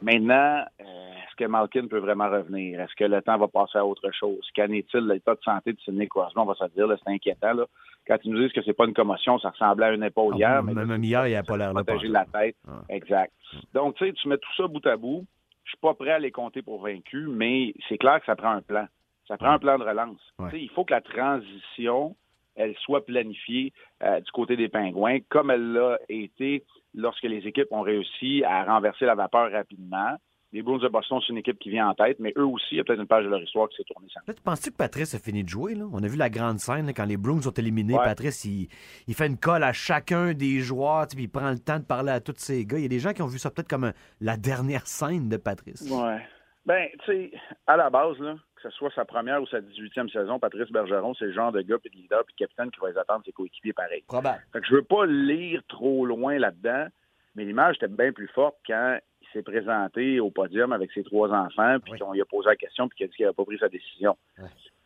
Maintenant, euh, est-ce que Malkin peut vraiment revenir? Est-ce que le temps va passer à autre chose? Qu'en est-il de l'état de santé de Sidney Crosby? On va se le dire, c'est inquiétant. Là. Quand ils nous disent que c'est pas une commotion, ça ressemblait à une épaule hier. mais Ah, même là, même hier, il n'a pas l'air là. protéger la tête. Ah. Exact. Donc, tu sais, tu mets tout ça bout à bout. Je suis pas prêt à les compter pour vaincus, mais c'est clair que ça prend un plan. Ça prend un plan de relance. Ouais. Il faut que la transition, elle soit planifiée euh, du côté des Pingouins, comme elle l'a été lorsque les équipes ont réussi à renverser la vapeur rapidement. Les Bruins de Boston, c'est une équipe qui vient en tête, mais eux aussi, il y a peut-être une page de leur histoire qui s'est tournée sans Là, tu penses-tu que Patrice a fini de jouer? Là? On a vu la grande scène là, quand les Bruins sont éliminés. Ouais. Patrice, il, il fait une colle à chacun des joueurs, tu puis il prend le temps de parler à tous ces gars. Il y a des gens qui ont vu ça peut-être comme un- la dernière scène de Patrice. Ouais. Ben, tu sais, à la base, là, que ce soit sa première ou sa 18e saison, Patrice Bergeron, c'est le genre de gars, puis de leader, puis de capitaine qui va les attendre ses coéquipiers pareil. Probable. Fait que je veux pas lire trop loin là-dedans, mais l'image était bien plus forte quand il s'est présenté au podium avec ses trois enfants, puis Oui. qu'on lui a posé la question, puis qu'il a dit qu'il n'avait pas pris sa décision. Tu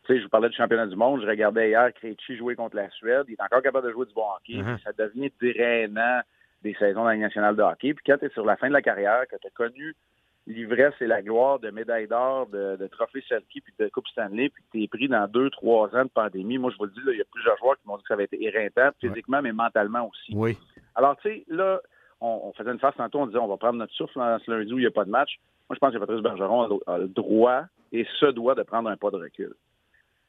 sais, je vous parlais du championnat du monde, je regardais hier Krejci jouer contre la Suède, il est encore capable de jouer du bon hockey, puis ça devient drainant des saisons dans la Ligue nationale de hockey, puis quand tu es sur la fin de la carrière, que tu as connu l'ivresse et la gloire de médailles d'or, de, de trophées Selkie, puis de Coupe Stanley, puis que tu es pris dans deux, trois ans de pandémie, moi je vous le dis, il y a plusieurs joueurs qui m'ont dit que ça avait été éreintant, physiquement, mais mentalement aussi. Oui. Alors, tu sais, là, on, on faisait une phase tantôt, on disait on va prendre notre souffle dans ce lundi où il n'y a pas de match. Moi, je pense que Patrice Bergeron a le droit et se doit de prendre un pas de recul.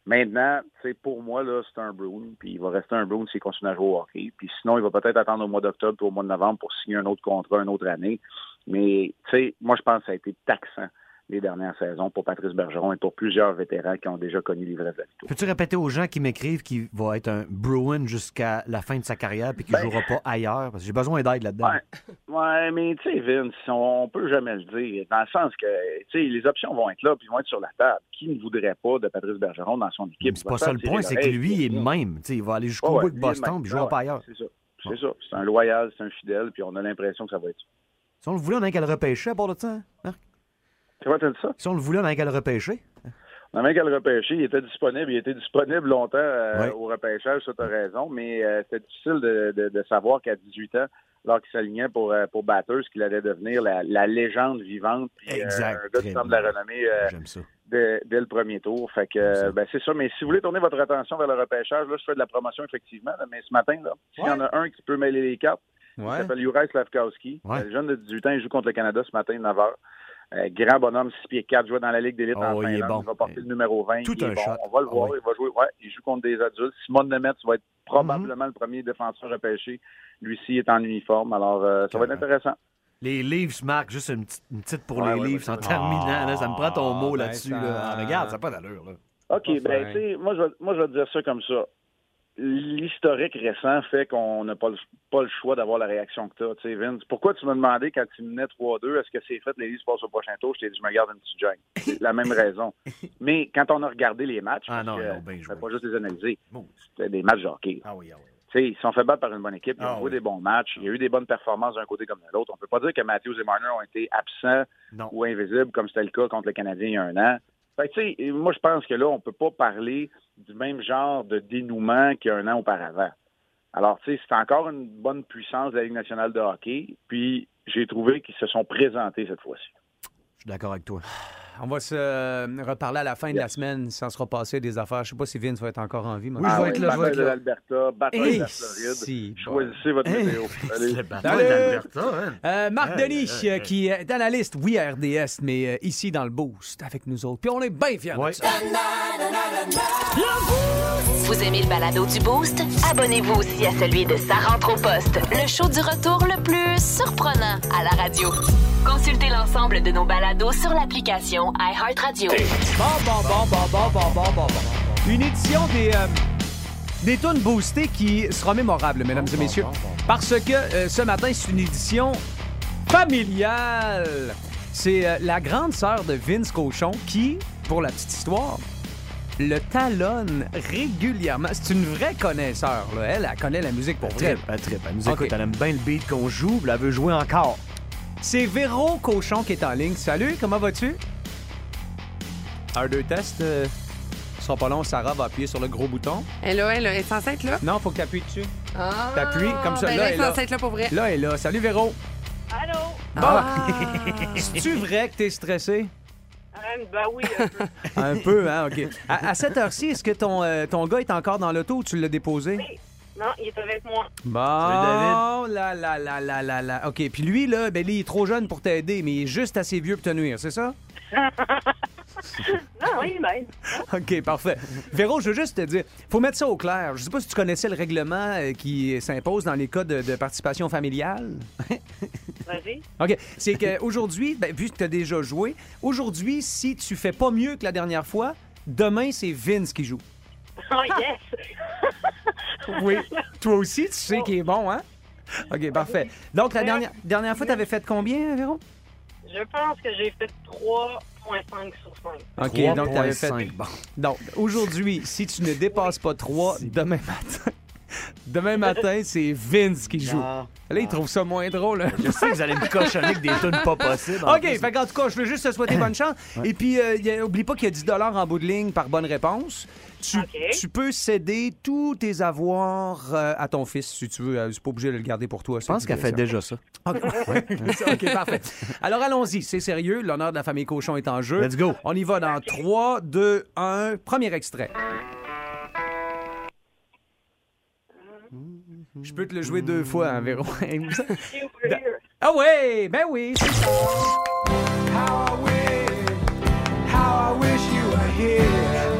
Maintenant, pour moi, là, c'est un Brown, puis il va rester un Brown s'il continue à jouer au hockey. Puis sinon, il va peut-être attendre au mois d'octobre puis au mois de novembre pour signer un autre contrat, une autre année. Mais, moi, je pense que ça a été taxant les dernières saisons pour Patrice Bergeron et pour plusieurs vétérans qui ont déjà connu l'ivresse de la victoire. Peux-tu répéter aux gens qui m'écrivent qu'il va être un Bruin jusqu'à la fin de sa carrière puis qu'il ne Ben- jouera pas ailleurs? Parce que j'ai besoin d'aide là-dedans. Ouais. Ouais, mais tu sais, Vince, on peut jamais le dire. Dans le sens que, tu sais, les options vont être là, puis vont être sur la table. Qui ne voudrait pas de Patrice Bergeron dans son équipe? C'est pas ça le point, c'est que lui, il est même. Tu sais, il va aller jusqu'au bout ouais, de Boston puis il jouera pas ailleurs. C'est ça. C'est ça. C'est un loyal, c'est un fidèle, puis on a l'impression que ça va être ça. Si on le voulait, on a qu'à le repêcher à part de ça, hein, Marc? Comment t'as dit ça? Si on le voulait, on a qu'à le repêcher. On a même qu'à le repêcher. Il était disponible. Il était disponible longtemps euh, Ouais. au repêchage, ça, t'as raison. Mais euh, c'était difficile de, de- de savoir qu'à 18 ans, alors qu'il s'alignait pour, euh, pour Batters, qu'il allait devenir la, la légende vivante. Puis, euh, Exact. un gars qui semble la renommée euh, dès, dès le premier tour. Fait que, ben, c'est ça. Mais si vous voulez tourner votre attention vers le repêchage, là, je fais de la promotion, effectivement. là, mais ce matin, là, s'il y en a un qui peut mêler les cartes, il Ouais. s'appelle Juraj Slavkowski. Ouais. Le jeune de 18 ans, il joue contre le Canada ce matin, 9h. Euh, grand bonhomme, 6 pieds 4, jouait dans la Ligue d'élite en Oh, il est Finlande. bon. Il va porter le numéro 20. Tout il est un bon. shot. On va le Ah voir. oui. Il va jouer. Ouais, il joue contre des adultes. Simone Nemeth va être Mm-hmm. probablement le premier défenseur repêché. Lui-ci est en uniforme. Alors, euh, ça va être intéressant. Les Leafs, Marc, juste une petite, une petite pour Ouais, les ouais, Leafs en terminant. là, ça me prend ton Ah, mot ben, là-dessus. ça- là. Ah, regarde, ça n'a pas d'allure. là. OK, ben, tu sais, moi, je vais- moi, je vais te dire ça comme ça. L'historique récent fait qu'on n'a pas le, pas le choix d'avoir la réaction que tu as. Tu sais, Vince, pourquoi tu m'as demandé quand tu menais 3-2, est-ce que c'est fait, les Leafs passent au prochain tour? Je t'ai dit, je me garde une petite gêne. C'est la même raison. Mais quand on a regardé les matchs, Ah non, non, ben pas juste les analyser, c'était des matchs de hockey. Ah oui, ah oui. Ils sont fait battre par une bonne équipe, ils ont Ah joué des bons matchs, il y a eu des bonnes performances d'un côté comme de l'autre. On peut pas dire que Matthews et Marner ont été absents Non. ou invisibles comme c'était le cas contre le Canadien il y a un an. Fait tu sais, moi, je pense que là, on peut pas parler du même genre de dénouement qu'il y a un an auparavant. Alors, tu sais, c'est encore une bonne puissance de la Ligue nationale de hockey. Puis, j'ai trouvé qu'ils se sont présentés cette fois-ci. Je suis d'accord avec toi. On va se euh, reparler à la fin de la semaine si on sera passé des affaires. Je sais pas si Vince va être encore en vie. moi. Oui, je vais Ah être là, je vais bataille être de là. l'Alberta, bataille de la Floride. si, Choisissez votre Hey, météo. Allez. le bataille Salut! d'Alberta, hein? Euh, Marc Hey, Denis, hey, hey. qui est analyste, oui, à RDS, mais euh, ici dans le Boost avec nous autres. Puis on est bien fiers de ça. Vous aimez le balado du Boost? Abonnez-vous aussi à celui de Sa rentre au poste, le show du retour le plus surprenant à la radio. Consultez l'ensemble de nos balados sur l'application iHeartRadio. Bon, bon, bon, bon, bon, bon, bon, bon, bon. Une édition des, euh, des tunes boostées qui sera mémorable, mesdames et messieurs. Parce que euh, ce matin, c'est une édition familiale. C'est euh, la grande sœur de Vince Cochon qui, pour la petite histoire, le talonne régulièrement. C'est une vraie connaisseur, là. Elle, elle connaît la musique pour vrai. Trip, elle trip. Elle nous Ok. écoute, elle aime bien le beat qu'on joue, puis elle veut jouer encore. C'est Véro Cochon qui est en ligne. Salut, comment vas-tu? Un, deux tests. Euh, sera pas long, Sarah va appuyer sur le gros bouton. Elle, là, elle, elle est censée être là. Non, faut que tu appuies dessus. Ah, T'appuies comme ça, Ben, là, elle est là. censée être là pour vrai. Là, elle est là. Salut Véro. Allô? Bon, Ah. c'est-tu vrai que t'es stressé? Euh, ben oui, un peu. Un peu, hein, OK. À, à cette heure-ci, est-ce que ton, euh, ton gars est encore dans l'auto ou tu l'as déposé? Non, il est avec moi. Bon, là, là, là, là, là, là. OK, puis lui, là, ben, lui, il est trop jeune pour t'aider, mais il est juste assez vieux pour te nuire, c'est ça? non, oui, même. OK, parfait. Véro, je veux juste te dire, faut mettre ça au clair. Je sais pas si tu connaissais le règlement euh, qui s'impose dans les cas de, de participation familiale. Vas-y. OK, c'est qu'aujourd'hui, ben, vu que tu as déjà joué, aujourd'hui, si tu fais pas mieux que la dernière fois, demain, c'est Vince qui joue. Oh, yes! Oui. Toi aussi, tu sais qu'il est bon, hein? OK, parfait. Donc, la dernière, dernière fois, tu avais fait combien, Véro? Je pense que j'ai fait 3,5 sur 5. OK, donc tu avais fait. 3,5, bon. Donc, aujourd'hui, si tu ne dépasses pas 3, demain matin. Demain matin, c'est Vince qui joue. Non. Là, il trouve ça moins drôle. hein? Je sais que vous allez me cochonner avec des tunes pas possibles. en OK, plus. fait qu'en tout cas, je veux juste te souhaiter bonne chance. Et puis, euh, y a- oublie pas qu'il y a 10 en bout de ligne par bonne réponse. Tu, OK. tu peux céder tous tes avoirs euh, à ton fils, si tu veux. Euh, C'est pas obligé de le garder pour toi. Je pense qu'elle fait déjà ça. OK, OK, parfait. Alors, allons-y. C'est sérieux. L'honneur de la famille Cochon est en jeu. Let's go. On y va dans 3, 2, 1. Premier extrait. Je peux te le jouer deux fois, hein, Véro. ah ouais, ben oui, c'est ça.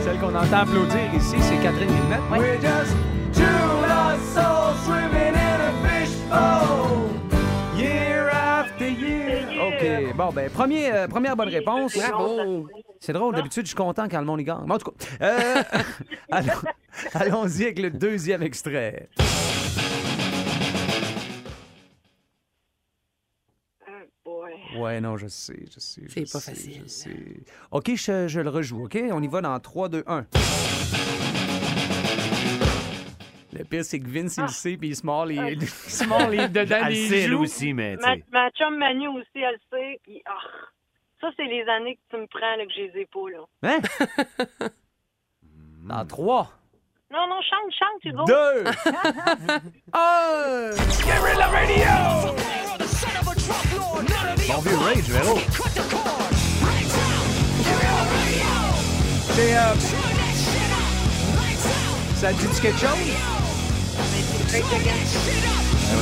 Celle qu'on entend applaudir ici, c'est Catherine Villemette. Year after year. OK. Bon, ben, premier, euh, première bonne réponse. Bravo. C'est drôle, d'habitude, je suis content quand le monde y gagne. Mais en tout cas, euh, allons- allons-y avec le deuxième extrait. Ouais, non, je sais, je sais. je C'est pas sais, facile. je sais. OK, je, je le rejoue, OK? On y va dans 3, 2, 1. Le pire, c'est que Vince, il le sait, puis il se mord les, il se mord les dedans Elle des sait, elle joues. aussi, mais tu Ma, sais. ma chum Manu aussi, elle le sait. Puis, ah, ça, c'est les années que tu me prends, là, que je les ai pas, là. Hein? Dans 3, Non, non, chante, chante, Hugo. 2, 1. Bon vieux Rage, Véro. C'est, euh, Ça te dit quelque chose?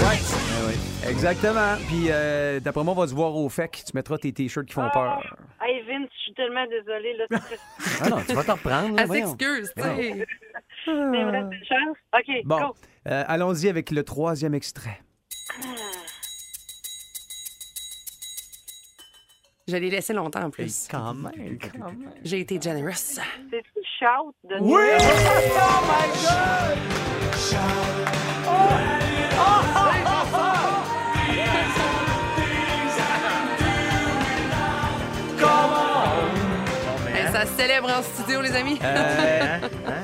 Ouais. Exactement. Puis, euh, d'après moi, on va se voir au FEC. Tu mettras tes t-shirts qui font peur. Hey, Vince, je suis tellement désolée, là. Ah non, tu vas t'en reprendre. là, Elle s'excuse, tu sais. c'est vrai, c'est une chance. OK, Bon, go. euh, allons-y avec le troisième extrait. Je l'ai laissé longtemps en plus. Quand même, quand même. J'ai été generous. C'est shout de Oui! Oh my God! Eh, ça se célèbre en studio, les amis. Euh,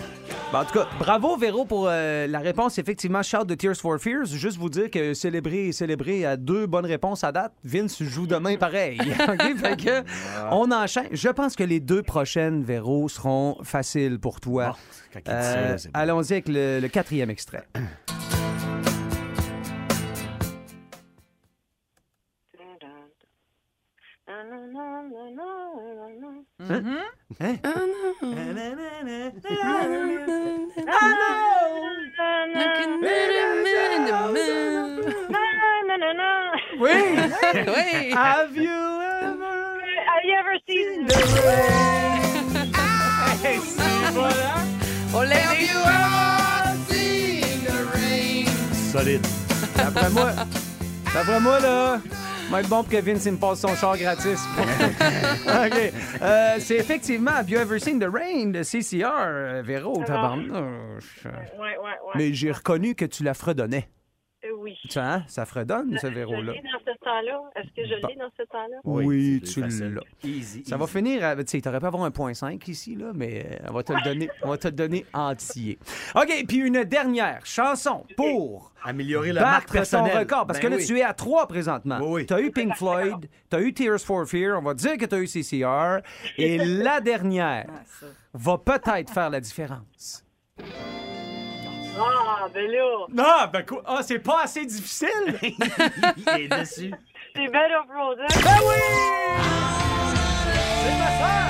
Ben, en tout cas, bravo Véro pour euh, la réponse. Effectivement, shout de Tears for Fears. Juste vous dire que célébrer et célébrer à deux bonnes réponses à date, Vince joue demain pareil. OK? Fait que on enchaîne. Je pense que les deux prochaines, Véro, seront faciles pour toi. Ça, Euh, bon. Allons-y avec le, le quatrième extrait. Oui! oui. Have you ever... Have you ever seen Hey, c'est- voilà. On l'a aidé. Solide. D'après moi, d'après moi, là, va être bon pour que Vince il me passe son char gratis. OK. Euh, c'est effectivement Have You Ever Seen the Rain de CCR, euh, Véro, tabarnouche. Ouais, ouais, ouais. Mais j'ai reconnu que tu la fredonnais. Euh, oui. Tu hein? Ça fredonne, ce Je Véro-là. dans ce temps-là? Est-ce que je l'ai dans ce temps-là? Oui, c'est tu facile. l'as. Easy. Ça va finir, à- tu sais, t'aurais pu avoir un point 5 ici, là, mais euh, on va te le donner, on va te le donner entier. OK, puis une dernière chanson pour Améliorer la marque battre ton personnelle. record, parce Ben que là, oui. tu es à 3 présentement. Oui, oui. T'as eu Pink Floyd, t'as eu Tears for Fear, on va dire que t'as eu CCR, et la dernière va peut-être faire la différence. Ah, ben là! Ah, ben quoi? Ah, c'est pas assez difficile! Il est déçu. C'est Bed of Ben oui! C'est ma soeur!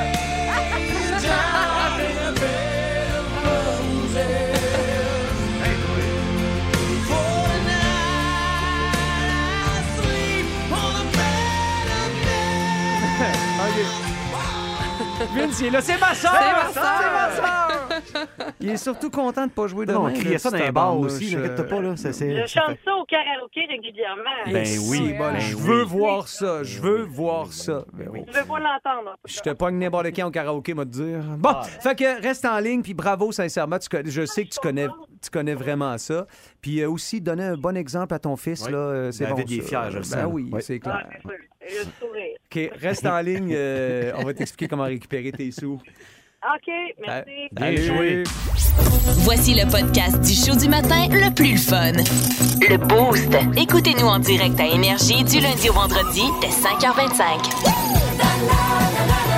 Vince, il est là. C'est ma soeur! C'est ma soeur! Il est surtout content de pas jouer demain. Non, on le criait ça dans les bars aussi, n'inquiète pas, là. Ça, c'est- Je chante ça au karaoké régulièrement. Ben oui, Bon, ben je oui. veux voir ça. Je veux voir ça. Ben. Je veux pas l'entendre. Je te pogne n'importe qui au karaoké, m'a te dire. Bon, Ah. fait que reste en ligne, puis bravo, sincèrement. Je sais que tu connais, tu connais vraiment ça. Puis euh, aussi, donner un bon exemple à ton fils, Oui. là, euh, c'est bon. il est ça. fier, je le Ben sens. oui, Oui. c'est Ah, clair. sourire. OK, reste en ligne. euh, on va t'expliquer comment récupérer tes sous. OK, merci. Bien joué. Voici le podcast du show du matin le plus fun. Le Boost. Écoutez-nous en direct à Énergie du lundi au vendredi dès 5h25.